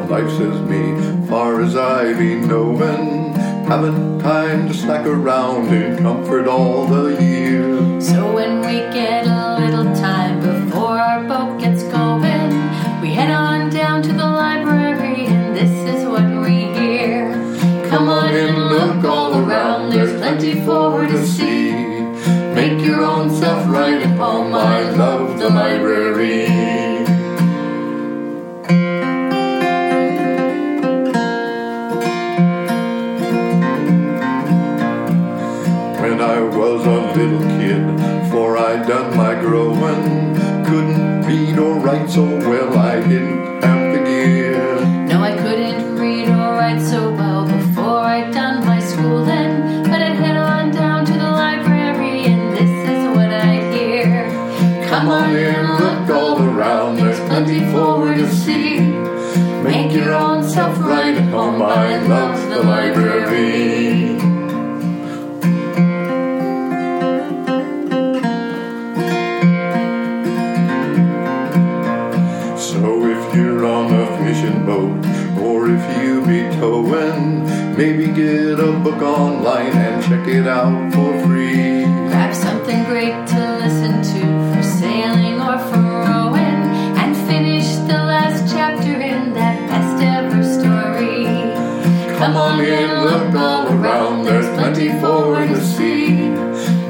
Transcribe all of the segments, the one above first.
what life says me, far as I be knowin'. Haven't time to slack around in comfort all the year. So when we get a little time before our boat gets going, we head on down to the library and this is what we hear. Come on and look all around, there's plenty for to see. Make your own self right upon my love the library. So well, I didn't have the gear. No, I couldn't read or write so well before I'd done my school then. But I'd head on down to the library, and this is what I hear. Come on in, look all around, there's plenty for to see. Make your own self right at home, I love the library. Maybe get a book online and check it out for free. Grab something great to listen to for sailing or for rowing, and finish the last chapter in that best ever story. Come on in, look all around, there's plenty for you to see.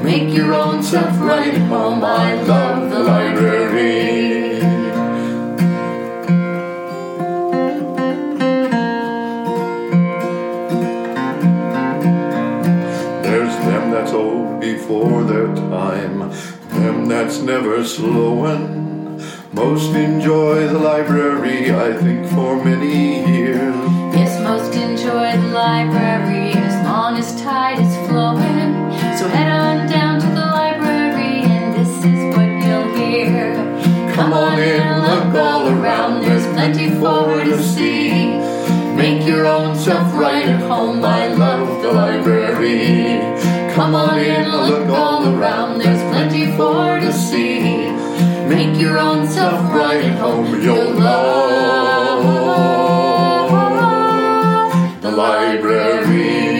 Make your own self right at home, I love before their time, them that's never slowin'. Most enjoy the library, I think, for many years. Yes, most enjoy the library as long as tide is flowing. So head on down to the library, and this is what you'll hear. Come on in, look all around, there's plenty for to see. Make your own self right at home, I love the library. Come on in, look all around, there's plenty for to see. Make your own self right at home, you'll love the library.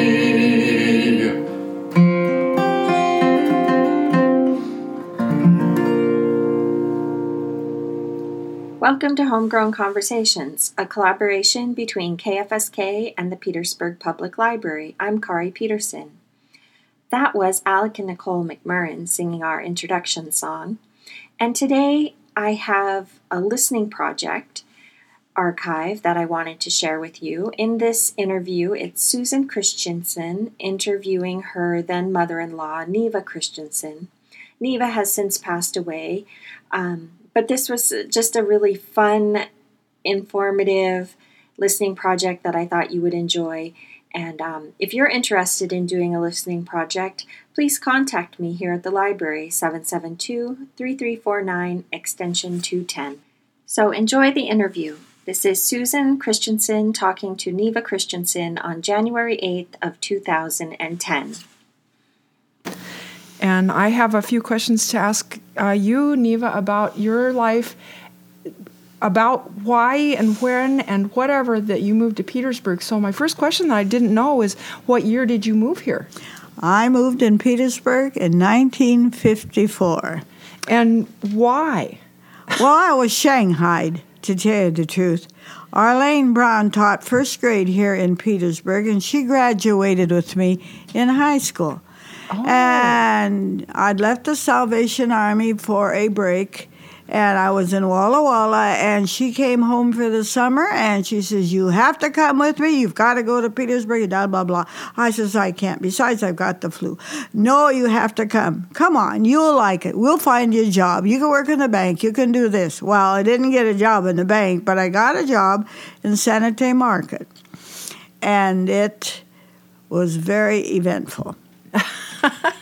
Welcome to Homegrown Conversations, a collaboration between KFSK and the Petersburg Public Library. I'm Kari Peterson. That was Alec and Nicole McMurrin singing our introduction song. And today I have a listening project archive that I wanted to share with you. In this interview, it's Susan Christensen interviewing her then mother in law, Neva Christensen. Neva has since passed away, um, but this was just a really fun, informative listening project that I thought you would enjoy. And um, if you're interested in doing a listening project, please contact me here at the library, 772 3349, extension 210. So enjoy the interview. This is Susan Christensen talking to Neva Christensen on January 8th of 2010. And I have a few questions to ask uh, you, Neva, about your life, about why and when and whatever that you moved to Petersburg. So, my first question that I didn't know is what year did you move here? I moved in Petersburg in 1954. And why? Well, I was shanghaied, to tell you the truth. Arlene Brown taught first grade here in Petersburg, and she graduated with me in high school. Oh. And I'd left the Salvation Army for a break, and I was in Walla Walla, and she came home for the summer, and she says, "You have to come with me. You've got to go to Petersburg." Blah blah blah. I says, "I can't. Besides, I've got the flu." No, you have to come. Come on, you'll like it. We'll find you a job. You can work in the bank. You can do this. Well, I didn't get a job in the bank, but I got a job in Sanitary Market, and it was very eventful.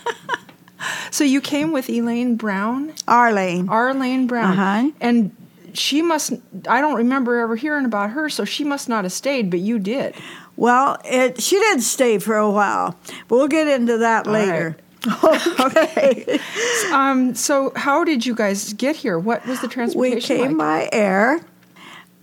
So, you came with Elaine Brown, Arlene. Arlene Brown. Uh-huh. And she must, I don't remember ever hearing about her, so she must not have stayed, but you did. Well, it, she did stay for a while, but we'll get into that later. Okay. um, so, how did you guys get here? What was the transportation? We came like? by air.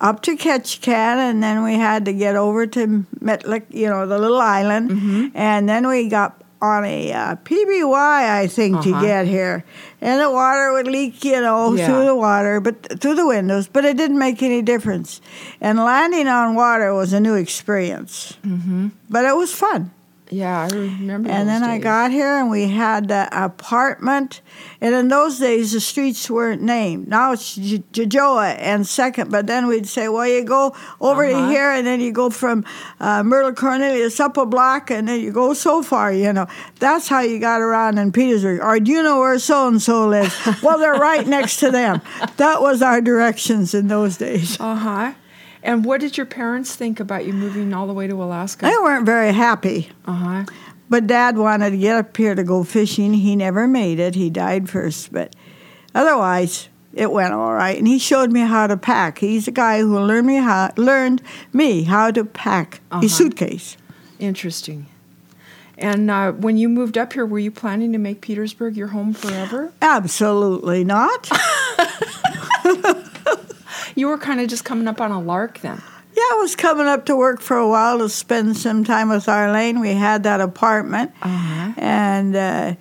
up to Ketchikan, and then we had to get over to Metlik, you know, the little island, Mm-hmm. and then we got on a uh, PBY, I think, to Uh-huh. get here, and the water would leak, you know, Yeah. through the water, but through the windows, but it didn't make any difference. And landing on water was a new experience, mm-hmm. but it was fun. Yeah, I remember. And then I got here and we had the apartment. And in those days, the streets weren't named. Now it's Jojoa and Second. But then we'd say, well, you go over Uh-huh. to here and then you go from uh, Myrtle Cornelius up a block and then you go so far, you know. That's how you got around in Petersburg. Or do you know where so and so lives? well, they're right next to them. That was our directions in those days. Uh huh. And what did your parents think about you moving all the way to Alaska? They weren't very happy. Uh huh. But Dad wanted to get up here to go fishing. He never made it. He died first. But otherwise, it went all right. And he showed me how to pack. He's a guy who learned me how learned me how to pack a Uh-huh. suitcase. Interesting. And uh, when you moved up here, were you planning to make Petersburg your home forever? Absolutely not. You were kind of just coming up on a lark then. Yeah, I was coming up to work for a while to spend some time with Arlene. We had that apartment. Uh-huh. And uh,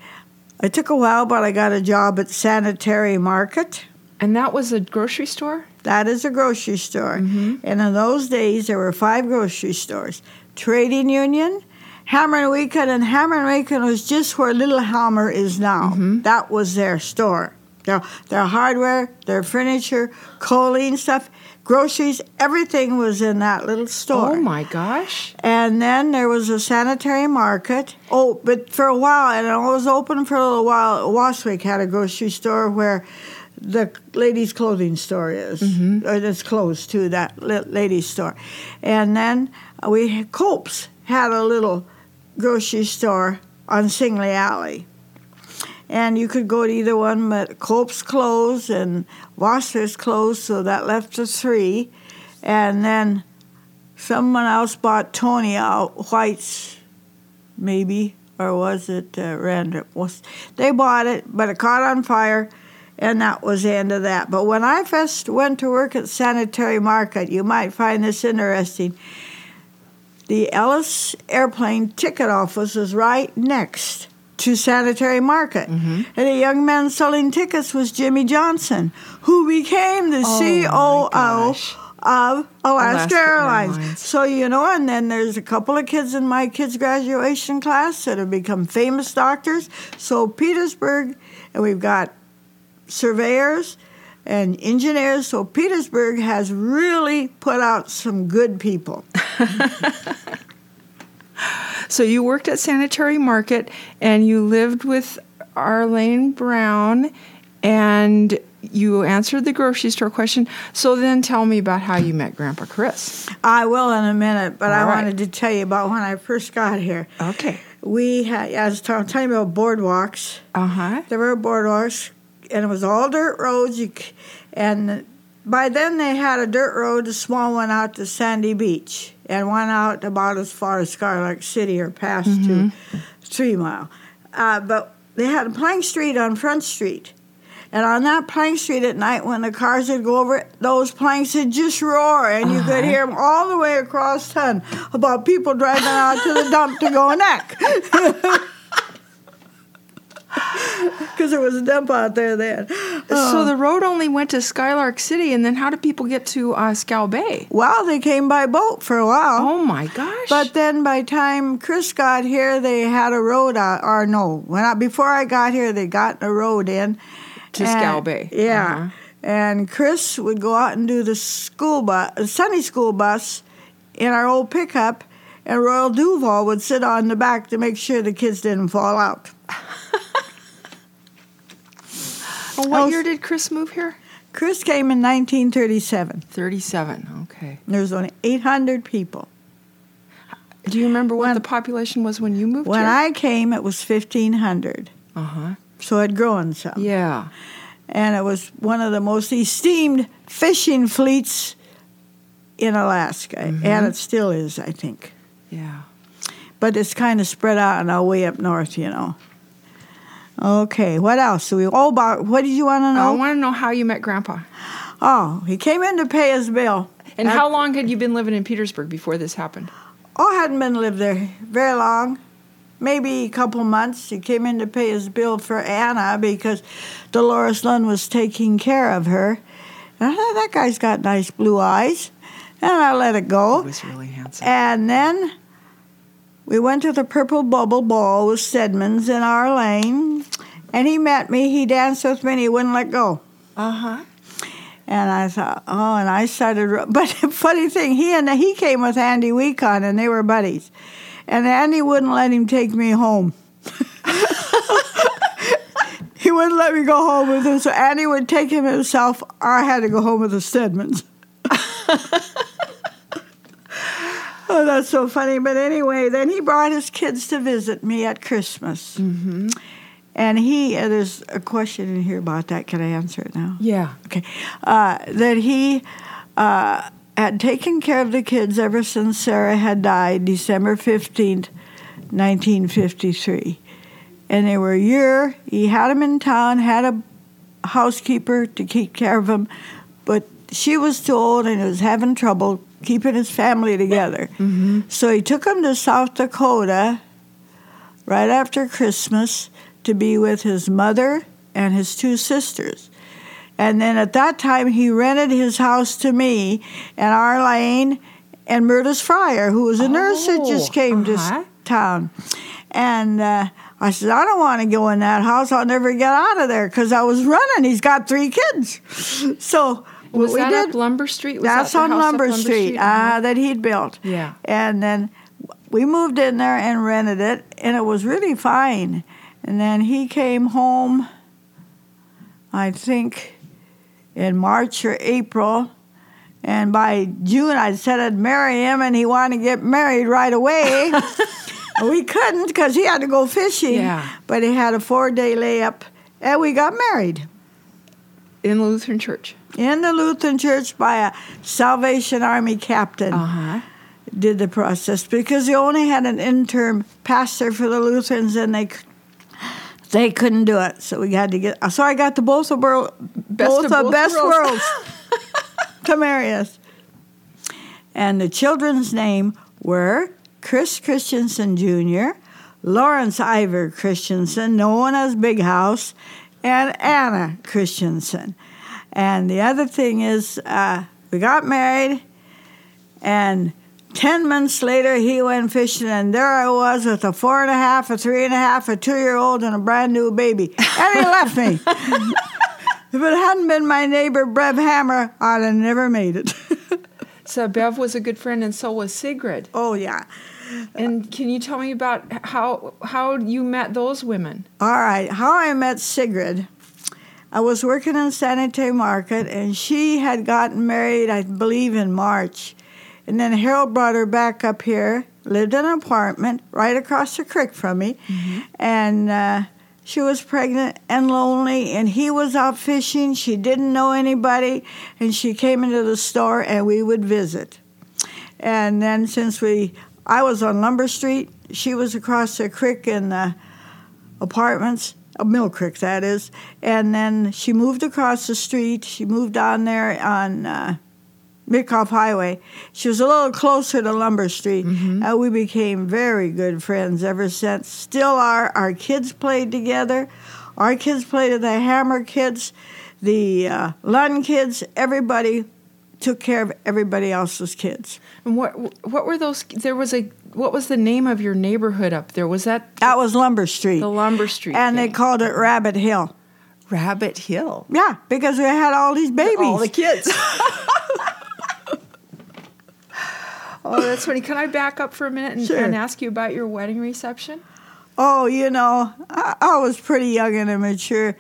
it took a while, but I got a job at Sanitary Market. And that was a grocery store? That is a grocery store. And in those days, there were five grocery stores Trading Union, Hammer and Wikan, and Hammer and Wikan was just where Little Hammer is now. That was their store. Their, their hardware, their furniture, choline stuff, groceries, everything was in that little store. Oh my gosh. And then there was a sanitary market. Oh, but for a while, and it was open for a little while. Waswick had a grocery store where the ladies' clothing store is. Mm-hmm. Or It's close to that ladies' store. And then we Copes had a little grocery store on Sing Lee Alley. And you could go to either one, but Cope's closed and Wasser's closed, so that left us three. And then someone else bought Tony out, White's, maybe, or was it uh, Randall? Was they bought it, but it caught on fire, and that was the end of that. But when I first went to work at Sanitary Market, you might find this interesting. The Ellis Airplane ticket office is right next to Sanitary Market. Mm-hmm. And a young man selling tickets was Jimmy Johnson, who became the Oh, COO of Alaska, Alaska Airlines. Airlines. So, you know, and then there's a couple of kids in my kids' graduation class that have become famous doctors. So, Petersburg, and we've got surveyors and engineers. So, Petersburg has really put out some good people. So you worked at Sanitary Market and you lived with Arlene Brown and you answered the grocery store question. So then tell me about how you met Grandpa Chris. I will in a minute, but I All right. wanted to tell you about when I first got here. Okay. We had, I was talking, telling you about boardwalks. Uh huh. There were boardwalks, and it was all dirt roads. You, and by then they had a dirt road, a small one out to Sandy Beach, and one out about as far as Scarlet City or past to Three Mile. Uh, but they had a plank street on Front Street. And on that plank street at night, when the cars would go over it, those planks would just roar, and you could hear them all the way across town about people driving out to the dump to go neck. Because there was a dump out there then. So the road only went to Skylark City, and then how did people get to uh, Scow Bay? Well, they came by boat for a while. Oh my gosh! But then by time Chris got here, they had a road out, or no, when I, before I got here, they got a road in. To And- Scow Bay. Yeah. Uh-huh. And Chris would go out and do the school bus, Sunday school bus in our old pickup, and Royal Duval would sit on the back to make sure the kids didn't fall out. And what Oh, year did Chris move here? Chris came in 1937. Thirty-seven. Okay. There was only 800 people. Do you remember what When- the population was when you moved When here? I came, it was 1,500. uh huh. So it had grown some. Yeah. and it was one of the most esteemed fishing fleets in Alaska, and it still is, I think. Yeah. But it's kind of spread out and all way up north, you know. Okay, what else? Do we oh about what did you want to know? I want to know how you met Grandpa. oh, he came in to pay his bill. And how long had you been living in Petersburg before this happened? Oh, I hadn't been lived there very long, maybe a couple months. He came in to pay his bill for Anna because Dolores Lund was taking care of her. And I thought, that guy's got nice blue eyes. And I let it go. He was really handsome. And then we went to the Purple Bubble Ball with Stedmans in our lane. And he met me. He danced with me and he wouldn't let go. Uh huh. And I thought, oh, and I started. But funny thing, he and he came with Andy Wikan, and they were buddies. And Andy wouldn't let him take me home. he wouldn't let me go home with him, so Andy would take him himself, or I had to go home with the Stedmans. oh, that's so funny. But anyway, then he brought his kids to visit me at Christmas. Mm-hmm. And he, uh, there's a question in here about that. Can I answer it now? Yeah. Okay. Uh, that he uh, had taken care of the kids ever since Sarah had died, December 15th, 1953. And they were a year. He had them in town, had a housekeeper to keep care of them, but she was too old and was having trouble keeping his family together. So he took them to South Dakota right after Christmas to be with his mother and his two sisters. And then at that time, he rented his house to me and Arlene and Murtis Fryer, who was a nurse that just Oh, came uh-huh. to town. And uh, I said, I don't want to go in that house. I'll never get out of there because I was running. He's got three kids. So Was we that did, up Lumber Street? Was that's that on Lumber Street, Uh-huh. uh, that he'd built. Yeah. And then we moved in there and rented it, and it was really fine. And then he came home, I think, in March or April. And by June, I said I'd marry him, and he wanted to get married right away. we couldn't because he had to go fishing. Yeah. But he had a four day layup, and we got married in the Lutheran Church. In the Lutheran Church by a Salvation Army captain. Uh huh. Did the process because they only had an interim pastor for the Lutherans, and they they couldn't do it. So we had to get. So I got the both of world, both of both best worlds. worlds to marry us. And the children's name were Chris Christensen Jr., Lawrence Ivor Christensen, known as Big House, and Anna Christensen. And the other thing is, uh, we got married, and 10 months later, he went fishing, and there I was with a four and a half, a three and a half, a two year old, and a brand new baby. And he left me. if it hadn't been my neighbor, Bev Hammer, I'd have never made it. So Bev was a good friend, and so was Sigrid. oh, yeah. And can you tell me about how how you met those women? All right, how I met Sigrid. I was working in Sanitary Market, and she had gotten married, I believe, in March. And then Harold brought her back up here, lived in an apartment right across the creek from me. And uh, she was pregnant and lonely, and he was out fishing. She didn't know anybody, and she came into the store, and we would visit. And then since we, I was on Lumber Street, she was across the creek in the apartments, A mill Creek that is. And then she moved across the street. She moved on there on uh, Mitkof Highway. She was a little closer to Lumber Street. And we became very good friends ever since. Still are. Our kids played together. Our kids played with the Hammer kids, the uh, Lund kids, everybody took care of everybody else's kids. And what what were those? There was a what was the name of your neighborhood up there? Was that That was Lumber Street. the Lumber Street? and they called it Rabbit Hill. Rabbit Hill. Yeah, because we had all these babies. All the kids. oh, that's funny. Can I back up for a minute and, Sure. and ask you about your wedding reception? Oh, you know, I, I was pretty young and immature.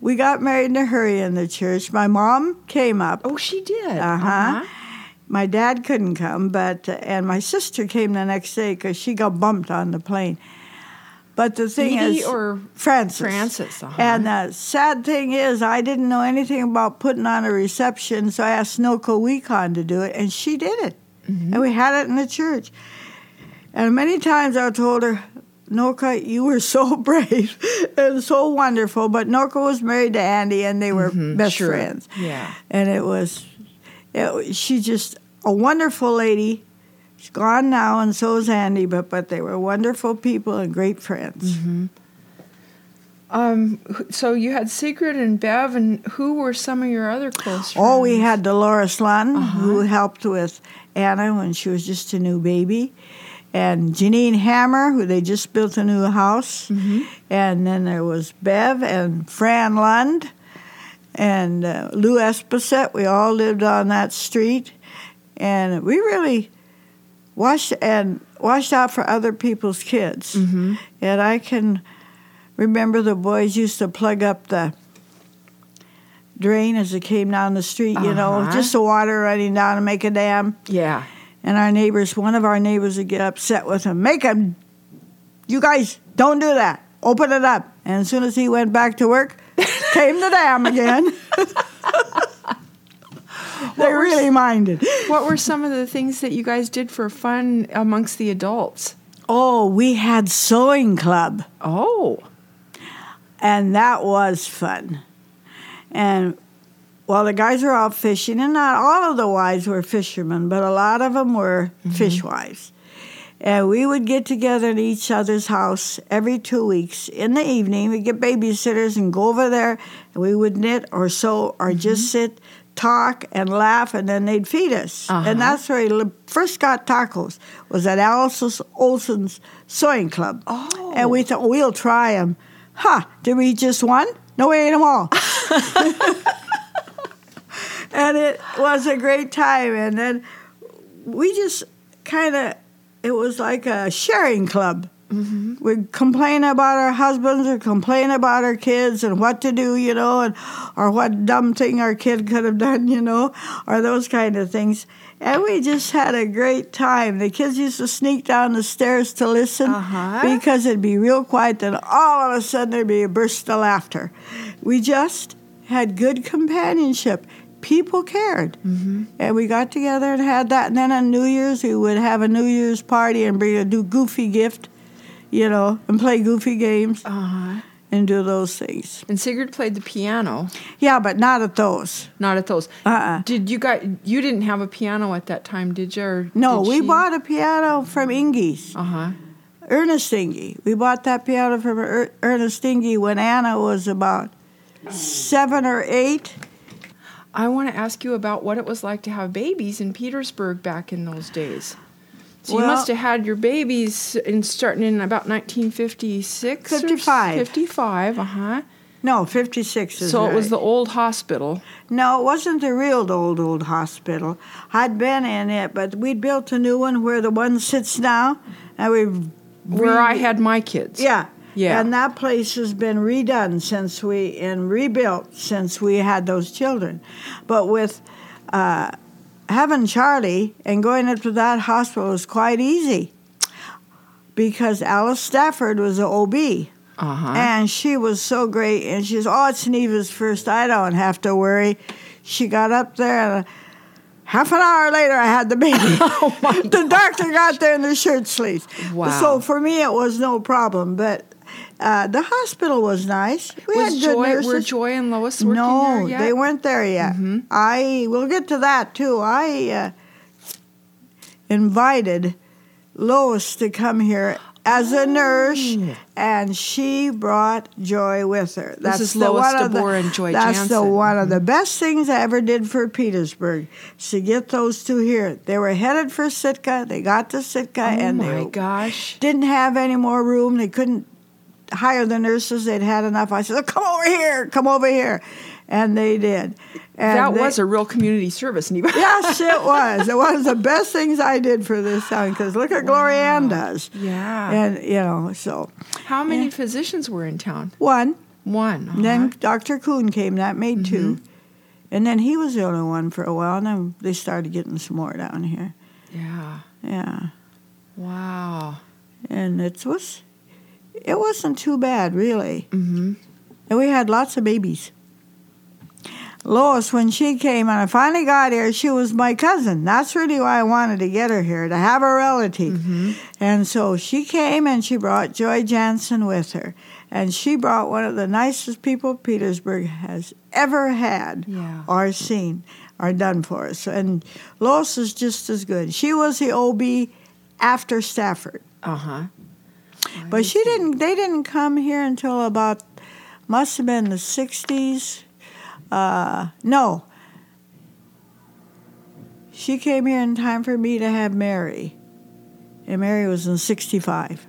We got married in a hurry in the church. My mom came up. Oh, she did. Uh-huh. My dad couldn't come, but uh, and my sister came the next day because she got bumped on the plane. But the thing Edie is, or Francis. Francis, uh-huh. And the sad thing is, I didn't know anything about putting on a reception, so I asked Noko Wikan to do it, and she did it. Mm-hmm. And we had it in the church. And many times I told her, Noka, you were so brave and so wonderful. But Noka was married to Andy, and they were best Mm-hmm. sure. friends. Yeah. And it was, it, she just a wonderful lady. She's gone now, and so is Andy. But but they were wonderful people and great friends. Mm-hmm. Um, so you had Sigrid and Bev, and who were some of your other close friends? Oh, we had Dolores Lund, who uh-huh. helped with Anna when she was just a new baby, and Janine Hammer, who they just built a new house, mm-hmm. and then there was Bev and Fran Lund, and uh, Lou Esposette. We all lived on that street, and we really watched and watched out for other people's kids. Mm-hmm. And I can remember the boys used to plug up the drain as it came down the street, you know, Uh-huh. just the water running down to make a dam. Yeah. And our neighbors, one of our neighbors would get upset with him. Make him, you guys don't do that. Open it up. And as soon as he went back to work, came the dam again. they really minded. What were some of the things that you guys did for fun amongst the adults? Oh, we had sewing club. Oh. and that was fun. And well, the guys were out fishing, and not all of the wives were fishermen, but a lot of them were mm-hmm. fishwives. And we would get together at each other's house every two weeks in the evening. We'd get babysitters and go over there, and we would knit or sew or just sit, talk, and laugh, and then they'd feed us. Uh-huh. And that's where li- first got tacos, was at Alice Olson's Sewing Club. Oh. And we thought, we'll try them. Huh, did we eat just one? No, we ate them all. and it was a great time. And then we just kind of, it was like a sharing club. Mm-hmm. We'd complain about our husbands or complain about our kids and what to do, you know, and or what dumb thing our kid could have done, you know, or those kind of things. And we just had a great time. The kids used to sneak down the stairs to listen Uh-huh. because it'd be real quiet. Then all of a sudden there'd be a burst of laughter. We just had good companionship. People cared. Mm-hmm. And we got together and had that. And then on New Year's, we would have a New Year's party and bring a do goofy gift, you know, and play goofy games Uh-huh. and do those things. And Sigrid played the piano, Yeah, but not at those. not at those. Uh-uh. Did you guys? You didn't have a piano at that time, did you? Or No, did we she? bought a piano from Ingy's. Uh huh. Ernest Ingy. We bought that piano from er- Ernest Ingy when Anna was about seven or eight. I want to ask you about what it was like to have babies in Petersburg back in those days. So you must have had your babies in starting in about 1956 or 55. 55, uh-huh. No, 56 is So it was the old hospital. No, it wasn't the real old, old hospital. I'd been in it, but we built a new one where the one sits now, and we've Where I had my kids. Yeah. Yeah. And that place has been redone since we and rebuilt since we had those children. But with uh, having Charlie and going up to that hospital was quite easy because Alice Stafford was an OB. Uh-huh. And she was so great. And she says, Oh, it's Neva's first. I don't have to worry. She got up there and half an hour later I had the baby. the doctor got there in the shirt sleeves. Wow. So for me it was no problem. But uh, the hospital was nice. We was had good Joy, nurses. were Joy and Lois working no, there yet? Mm-hmm. they weren't there yet. I will get to that too. I uh, invited Lois to come here as a nurse, Oh. and she brought Joy with her. That's is the Lois one of the- and Joy That's the Jansen. one of the best things I ever did for Petersburg. To get those two here, they were headed for Sitka. They got to Sitka, Oh and my they gosh. didn't have any more room. They couldn't hire the nurses. They'd had enough. I said, oh, "Come over here, come over here," and they did. And that they- was a real community service, Neva. yes, it was. It was the best things I did for this town because look at Gloria Ann does. Yeah. And you know, so How many physicians were in town? one. One. uh-huh. Then Dr. Kuhn came. That made two. And then he was the only one for a while. And then they started getting some more down here. Yeah. Yeah. Wow. And it was, it wasn't too bad really. Mm-hmm. And we had lots of babies. Lois, when she came and I finally got here, she was my cousin. That's really why I wanted to get her here, to have a relative. And so she came and she brought Joy Jansen with her. And she brought one of the nicest people Petersburg has ever had Yeah. or seen. or done for us. And Lois is just as good. She was the OB after Stafford. Uh huh. But she didn't. They didn't come here until about must have been the sixties. Uh, no, she came here in time for me to have Mary, and Mary was in sixty-five.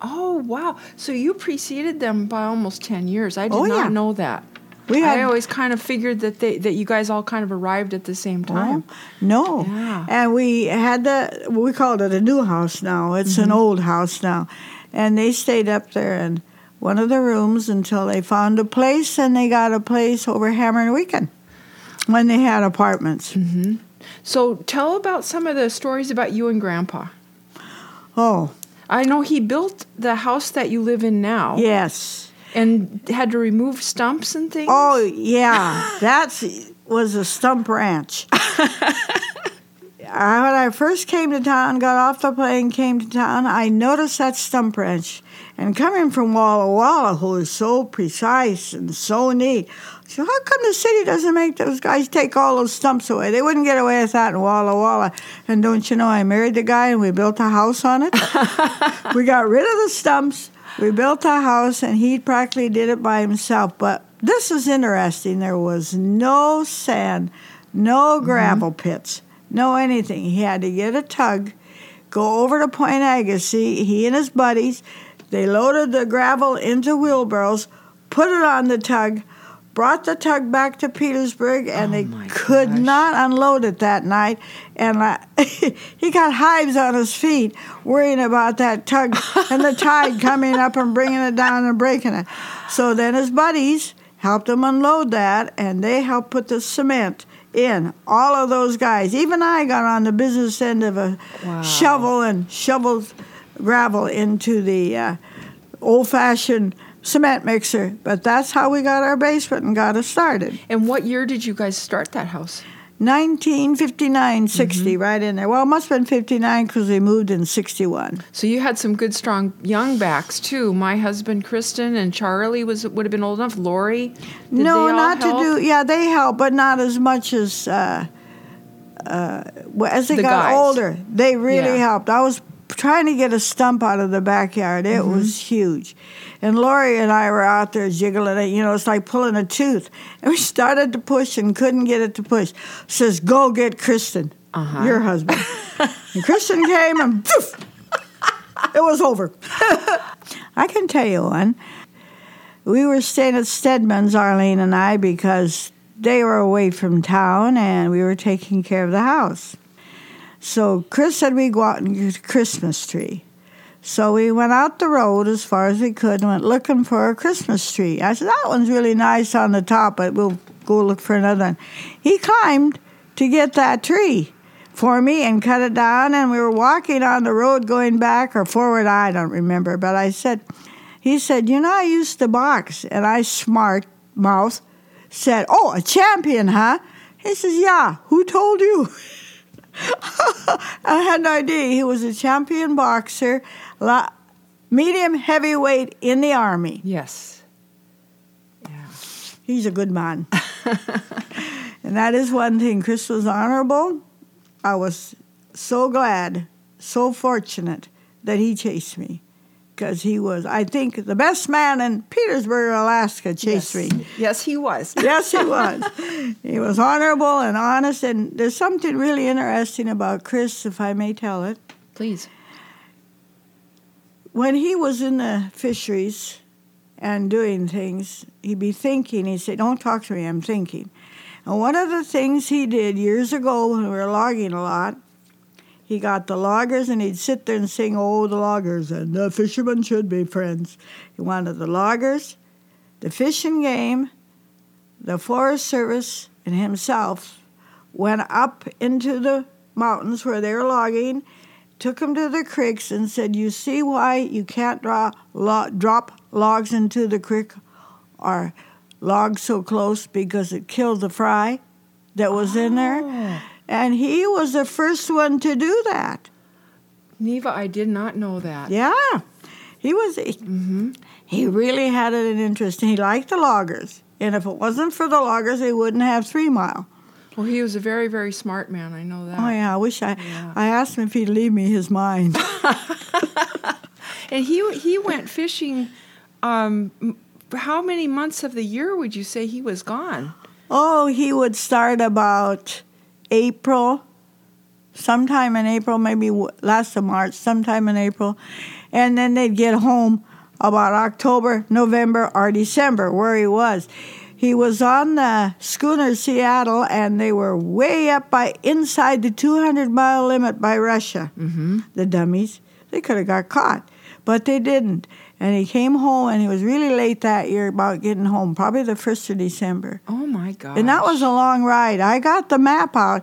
Oh wow! So you preceded them by almost ten years. I did Oh, not know that. We I always kind of figured that they that you guys all kind of arrived at the same time. no, Yeah. and we had the we called it a new house now. It's an old house now, and they stayed up there in one of the rooms until they found a place, and they got a place over Hammer and Wikan when they had apartments. Mm-hmm. So tell about some of the stories about you and Grandpa. Oh I know he built the house that you live in now. yes. And had to remove stumps and things. Oh yeah, that was a stump ranch. I, when I first came to town, got off the plane, came to town, I noticed that stump ranch. And coming from Walla Walla, who is so precise and so neat, so how come the city doesn't make those guys take all those stumps away? They wouldn't get away with that in Walla Walla. And don't you know, I married the guy and we built a house on it. we got rid of the stumps. We built a house, and he practically did it by himself. But this is interesting. There was no sand, no mm-hmm. gravel pits, no anything. He had to get a tug, go over to Point Agassiz. He and his buddies, they loaded the gravel into wheelbarrows, put it on the tug, brought the tug back to Petersburg, and they could gosh. not unload it that night. And uh, he got hives on his feet worrying about that tug and the tide coming up and bringing it down and breaking it. So then his buddies helped him unload that, and they helped put the cement in. All of those guys, even I got on the business end of a Wow. shovel and shoveled gravel into the uh, old-fashioned cement mixer. But that's how we got our basement and got us started. And what year did you guys start that house? 1959, 60, right in there. Well, it must have been 59 because we moved in 61. So you had some good, strong young backs too. My husband, Kristen, and Charlie was would have been old enough. Lori, no, not help? to do. Yeah, they helped, but not as much as uh, uh, well, as they The got guys. older. They really Yeah. helped. I was trying to get a stump out of the backyard. It Mm-hmm. was huge, and Lori and I were out there jiggling it. You know, it's like pulling a tooth, and we started to push and couldn't get it to push. Says, "Go get Kristen, Uh-huh. your husband." and Kristen came and. Poof, it was over. I can tell you one. We were staying at Stedman's, Arlene and I, because they were away from town and we were taking care of the house. So Chris said we'd go out and get a Christmas tree. So we went out the road as far as we could and went looking for a Christmas tree. I said, That one's really nice on the top, but we'll go look for another one. He climbed to get that tree for me and cut it down, and we were walking on the road going back or forward, I don't remember, but I said, he said, You know, I used to box. And I, smart mouth, said, Oh, a champion, huh? He says, Yeah, who told you? I had no idea. He was a champion boxer, medium heavyweight in the Army. Yes. Yeah. He's a good man. and that is one thing. Chris was honorable. I was so glad, so fortunate that he chased me. Because he was, I think, the best man in Petersburg, Alaska, chased yes. me. Yes, he was. Yes, he was. he was honorable and honest. And there's something really interesting about Chris, if I may tell it. Please. When he was in the fisheries and doing things, he'd be thinking. He'd say, Don't talk to me, I'm thinking. And one of the things he did years ago when we were logging a lot, he got the loggers and he'd sit there and sing, Oh, the loggers and the fishermen should be friends. He wanted the loggers, the fish and game, the Forest Service, and himself went up into the mountains where they were logging, took them to the creeks, and said, You see why you can't draw, lo- drop logs into the creek or logs so close because it killed the fry that was in there? Oh. And he was the first one to do that. Neva, I did not know that. Yeah. He was, he really had an interest. He liked the loggers. And if it wasn't for the loggers, he wouldn't have Three Mile. Well, he was a very, very smart man. I know that. Oh yeah, I wish I. Yeah. I asked him if he'd leave me his mind. And he he went fishing. Um, how many months of the year would you say he was gone? oh, he would start about April, sometime in April, maybe last of March, sometime in April, and then they'd get home about October, November, or December, where he was. He was on the schooner Seattle, and they were way up by inside the 200 mile limit by Russia. Mm-hmm. The dummies, they could have got caught, but they didn't. And he came home, and he was really late that year about getting home, probably the first of December. Oh my God! And that was a long ride. I got the map out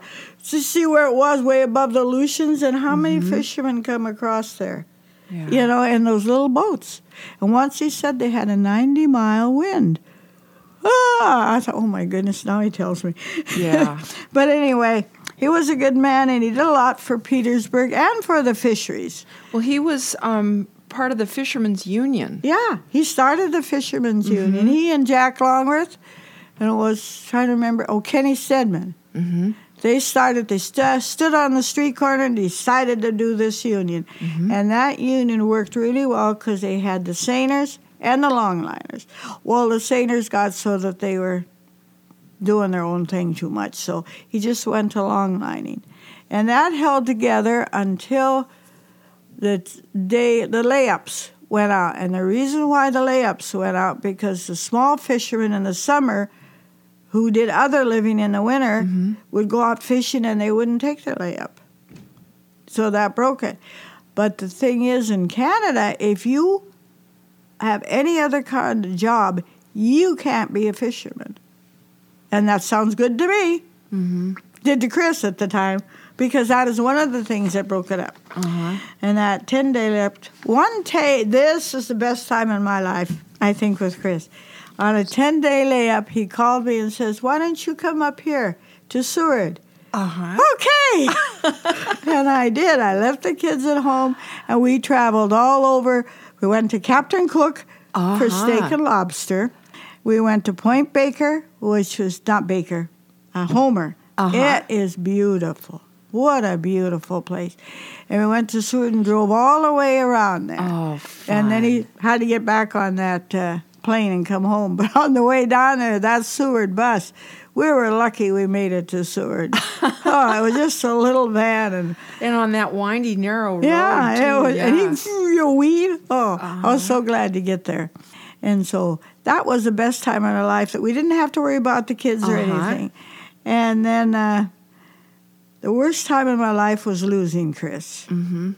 to see where it was, way above the Aleutians, and how many fishermen come across there. yeah. You know, in those little boats. And once he said they had a 90 mile wind. Ah, I thought, oh my goodness, now he tells me. Yeah. but anyway, he was a good man and he did a lot for Petersburg and for the fisheries. Well, he was um, part of the Fishermen's Union. Yeah, he started the Fishermen's Union. He and Jack Longworth, and it was trying to remember. Oh, Kenny Stedman. Mm-hmm. They started. They stu- stood on the street corner and decided to do this union, and that union worked really well because they had the seiners and the longliners. Well, the seiners got so that they were doing their own thing too much, so he just went to longlining, and that held together until the day the layups went out. And the reason why the layups went out because the small fishermen in the summer who did other living in the winter would go out fishing and they wouldn't take their layup. So that broke it. But the thing is in Canada, if you have any other kind of job, you can't be a fisherman. And that sounds good to me. Mm-hmm. Did to Chris at the time, because that is one of the things that broke it up. Uh-huh. And that 10 day left, one day, this is the best time in my life, I think, with Chris. On a 10 day layup, he called me and says, Why don't you come up here to Seward? Uh-huh. Okay. and I did. I left the kids at home and we traveled all over. We went to Captain Cook for Uh-huh. steak and lobster. We went to Point Baker, which was not Baker, uh, Homer. Uh-huh. It is beautiful. What a beautiful place. And we went to Seward and drove all the way around there. Oh, And then he had to get back on that uh, plane and come home. But on the way down there, that Seward bus, we were lucky we made it to Seward. oh, it was just a little van, and and on that windy, narrow road. yeah, too, it was, and yeah. he you weed. Oh, I was so glad to get there, and so that was the best time in our life that we didn't have to worry about the kids or Uh-huh. anything. And then uh, the worst time in my life was losing Chris. Mhm.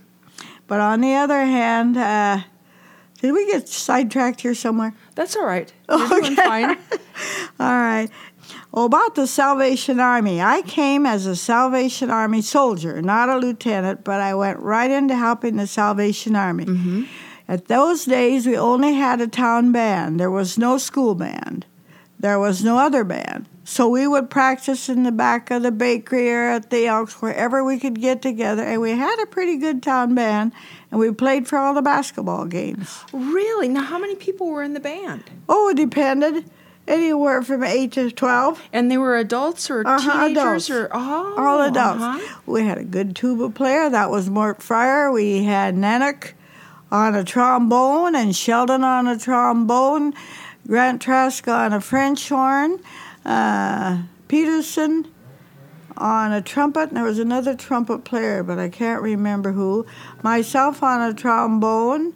But on the other hand, uh, did we get sidetracked here somewhere? That's all right. You're doing fine. All right. Well, about the Salvation Army. I came as a Salvation Army soldier, not a lieutenant, but I went right into helping the Salvation Army. At those days, we only had a town band. There was no school band. There was no other band. So we would practice in the back of the bakery or at the Elks, wherever we could get together. And we had a pretty good town band, and we played for all the basketball games. Really? Now, how many people were in the band? Oh, it depended. Anywhere from 8 to 12. And they were adults or Uh-huh, teenagers adults. or oh, all adults. uh-huh. We had a good tuba player. That was Mort Fryer. We had Nanook on a trombone and Sheldon on a trombone. Grant Trask on a French horn. Uh, Peterson on a trumpet. And there was another trumpet player, but I can't remember who. Myself on a trombone.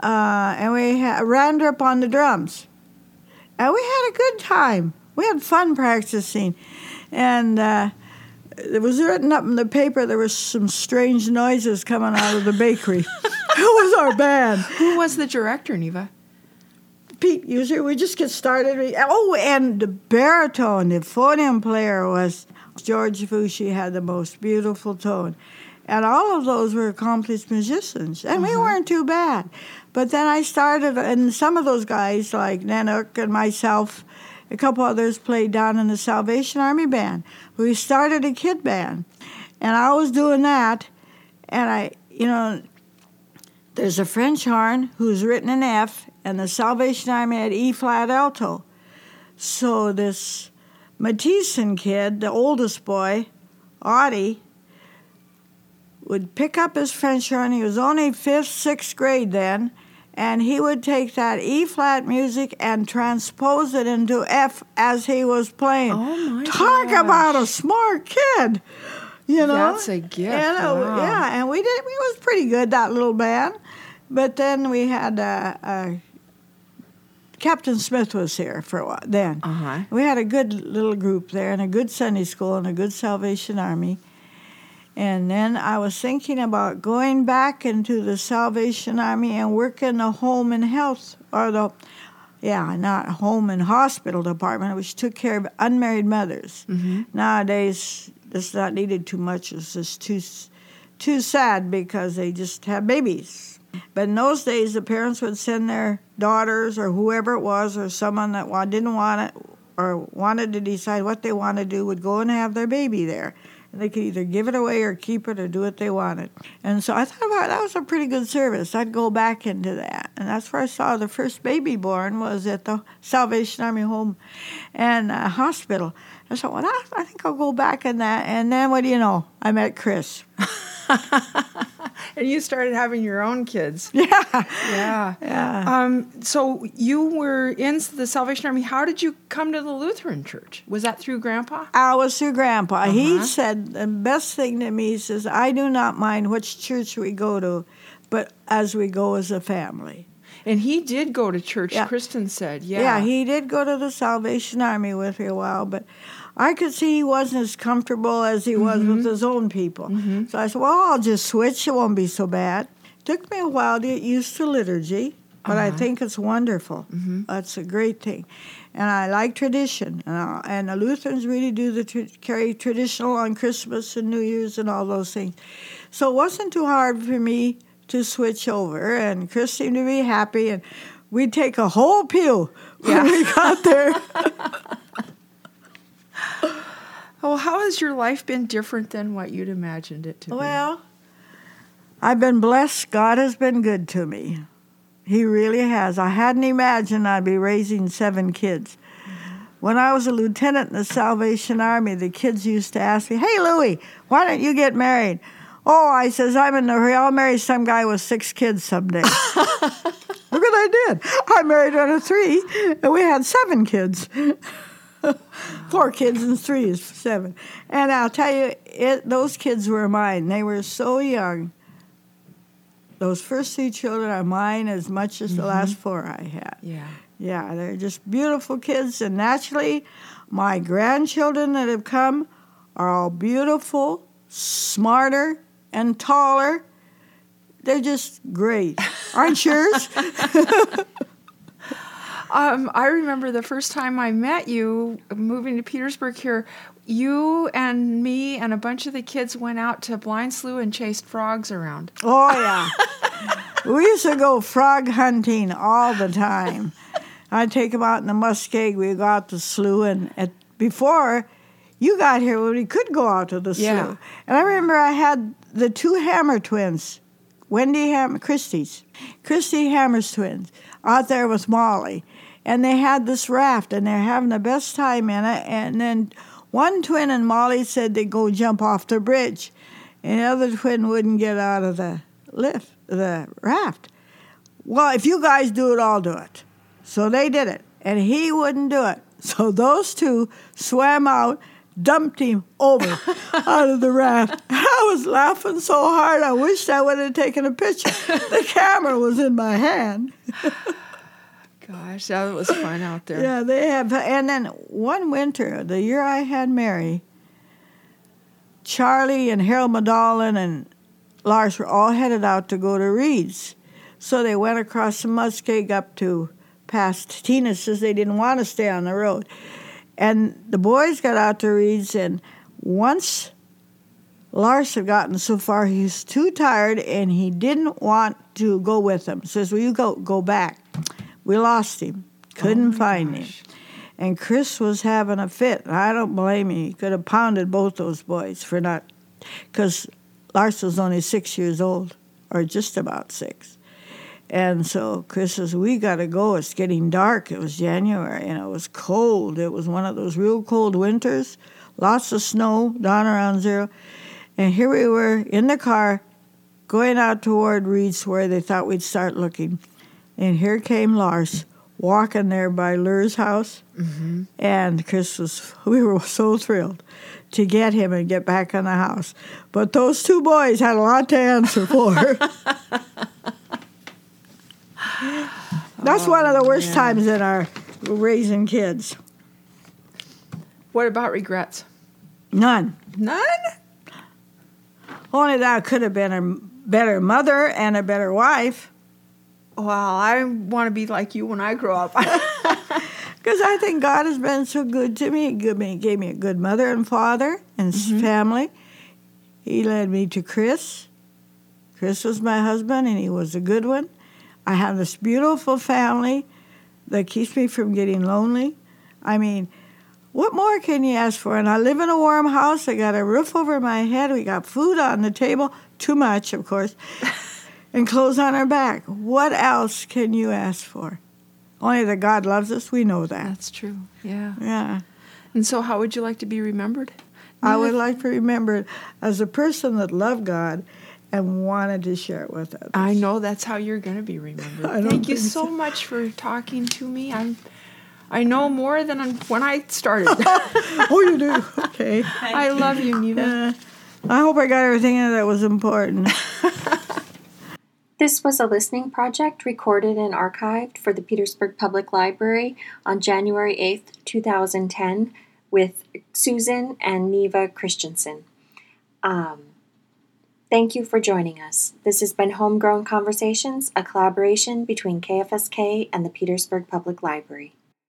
Uh, and we had Randrup on the drums. And we had a good time. We had fun practicing. And uh, it was written up in the paper there was some strange noises coming out of the bakery. who was our band. Who was the director, Neva? Pete usually we just get started. We- Oh, and the baritone, the phonium player was George Fushi had the most beautiful tone. And all of those were accomplished musicians. And we uh-huh. weren't too bad. But then I started, and some of those guys, like Nanook and myself, a couple others played down in the Salvation Army band. We started a kid band. And I was doing that. And I, you know, there's a French horn who's written an F, and the Salvation Army had E flat alto. So this Matheson kid, the oldest boy, Audie, would pick up his French horn. He was only fifth, sixth grade then, and he would take that E flat music and transpose it into F as he was playing. Oh, my Talk gosh. about a smart kid. You know, That's a gift. And, Wow. Yeah, and we did. We was pretty good that little band. But then we had a, uh, Captain Smith was here for a while. Then Uh-huh. we had a good little group there, and a good Sunday school, and a good Salvation Army. And then I was thinking about going back into the Salvation Army and working the home and health, or the, yeah, not home and hospital department, which took care of unmarried mothers. Nowadays, it's not needed too much. It's just too, too sad because they just have babies. But in those days, the parents would send their daughters or whoever it was, or someone that didn't want it or wanted to decide what they want to do, would go and have their baby there. And they could either give it away or keep it or do what they wanted. And so I thought that was a pretty good service. I'd go back into that. And that's where I saw the first baby born was at the Salvation Army Home and uh, Hospital. I thought, well, I think I'll go back in that. And then what do you know? I met Chris. And you started having your own kids. Yeah. Yeah. Yeah. Um, so you were in the Salvation Army. How did you come to the Lutheran Church? Was that through Grandpa? I was through Grandpa. He Uh-huh. said the best thing to me he says, I do not mind which church we go to, but as we go as a family. And he did go to church. Yeah. Kristen said, "Yeah, Yeah. he did go to the Salvation Army with me a while, but I could see he wasn't as comfortable as he was Mm-hmm. with his own people. So I said, well, I'll just switch. It won't be so bad. Took me a while to get used to liturgy, but I Uh-huh. think it's wonderful. Mm-hmm. That's a great thing. And I like tradition. And, uh, and the Lutherans really do the tr- carry traditional on Christmas and New Year's and all those things. So it wasn't too hard for me to switch over. And Chris seemed to be happy. And we'd take a whole pew when we got there. Oh, how has your life been different than what you'd imagined it to be? Well, I've been blessed. God has been good to me. He really has. I hadn't imagined I'd be raising seven kids. When I was a lieutenant in the Salvation Army, the kids used to ask me, Hey, Louie, why don't you get married? Oh, I says, I'm in hurry. I'll marry some guy with six kids someday. Look what I did. I married one of three, and we had seven kids. Four kids and three is seven. And I'll tell you, it, those kids were mine. They were so young. Those first three children are mine as much as the last mm-hmm. four I had. yeah. Yeah, they're just beautiful kids. And naturally, my grandchildren that have come are all beautiful, smarter, and taller. They're just great. Aren't yours? Um, I remember the first time I met you, moving to Petersburg here. You and me and a bunch of the kids went out to Blind Slough and chased frogs around. Oh, yeah. we used to go frog hunting all the time. I'd take them out in the muskeg. We'd go out to slough. And at, before you got here, we could go out to the slough. And I remember I had the two Hammer twins, Wendy Hammer, Christie's, Christy Hammer's twins, out there with Molly. And they had this raft, and they're having the best time in it. And then one twin and Molly said they'd go jump off the bridge, and the other twin wouldn't get out of the lift, the raft. Well, if you guys do it, I'll do it. So they did it, and he wouldn't do it. So those two swam out, dumped him over out of the raft. I was laughing so hard, I wished I would have taken a picture. The camera was in my hand. Gosh, that was fun out there. Yeah, they have. And then one winter, the year I had Mary, Charlie and Harold Madalin and Lars were all headed out to go to Reed's. So they went across the Muskeg up to past Tina says they didn't want to stay on the road. And the boys got out to Reed's, and once Lars had gotten so far, he's too tired and he didn't want to go with them. Says, Will you go, go back? We lost him, couldn't oh find him. And Chris was having a fit. I don't blame him. He could have pounded both those boys for not, because Lars was only six years old, or just about six. And so Chris says, We got to go. It's getting dark. It was January and it was cold. It was one of those real cold winters, lots of snow, down around zero. And here we were in the car going out toward Reed's where they thought we'd start looking. And here came Lars walking there by Lur's house. Mm-hmm. And Chris was, we were so thrilled to get him and get back in the house. But those two boys had a lot to answer for. That's one of the worst yeah. times in our raising kids. What about regrets? None. None? Only that I could have been a better mother and a better wife. Well, I want to be like you when I grow up. Because I think God has been so good to me. He gave me, gave me a good mother and father and s mm-hmm. family. He led me to Chris. Chris was my husband, and he was a good one. I have this beautiful family that keeps me from getting lonely. I mean, what more can you ask for? And I live in a warm house. I got a roof over my head. We got food on the table. Too much, of course. And clothes on our back. What else can you ask for? Only that God loves us, we know that. That's true. Yeah. Yeah. And so, how would you like to be remembered? I would like to remember as a person that loved God and wanted to share it with others. I know that's how you're going to be remembered. Thank you so so. much for talking to me. I'm, I know more than I'm- when I started. oh, you do? Okay. I love you, Neva. Uh, I hope I got everything in that was important. This was a listening project recorded and archived for the Petersburg Public Library on January 8th, 2010, with Susan and Neva Christensen. Um, thank you for joining us. This has been Homegrown Conversations, a collaboration between KFSK and the Petersburg Public Library.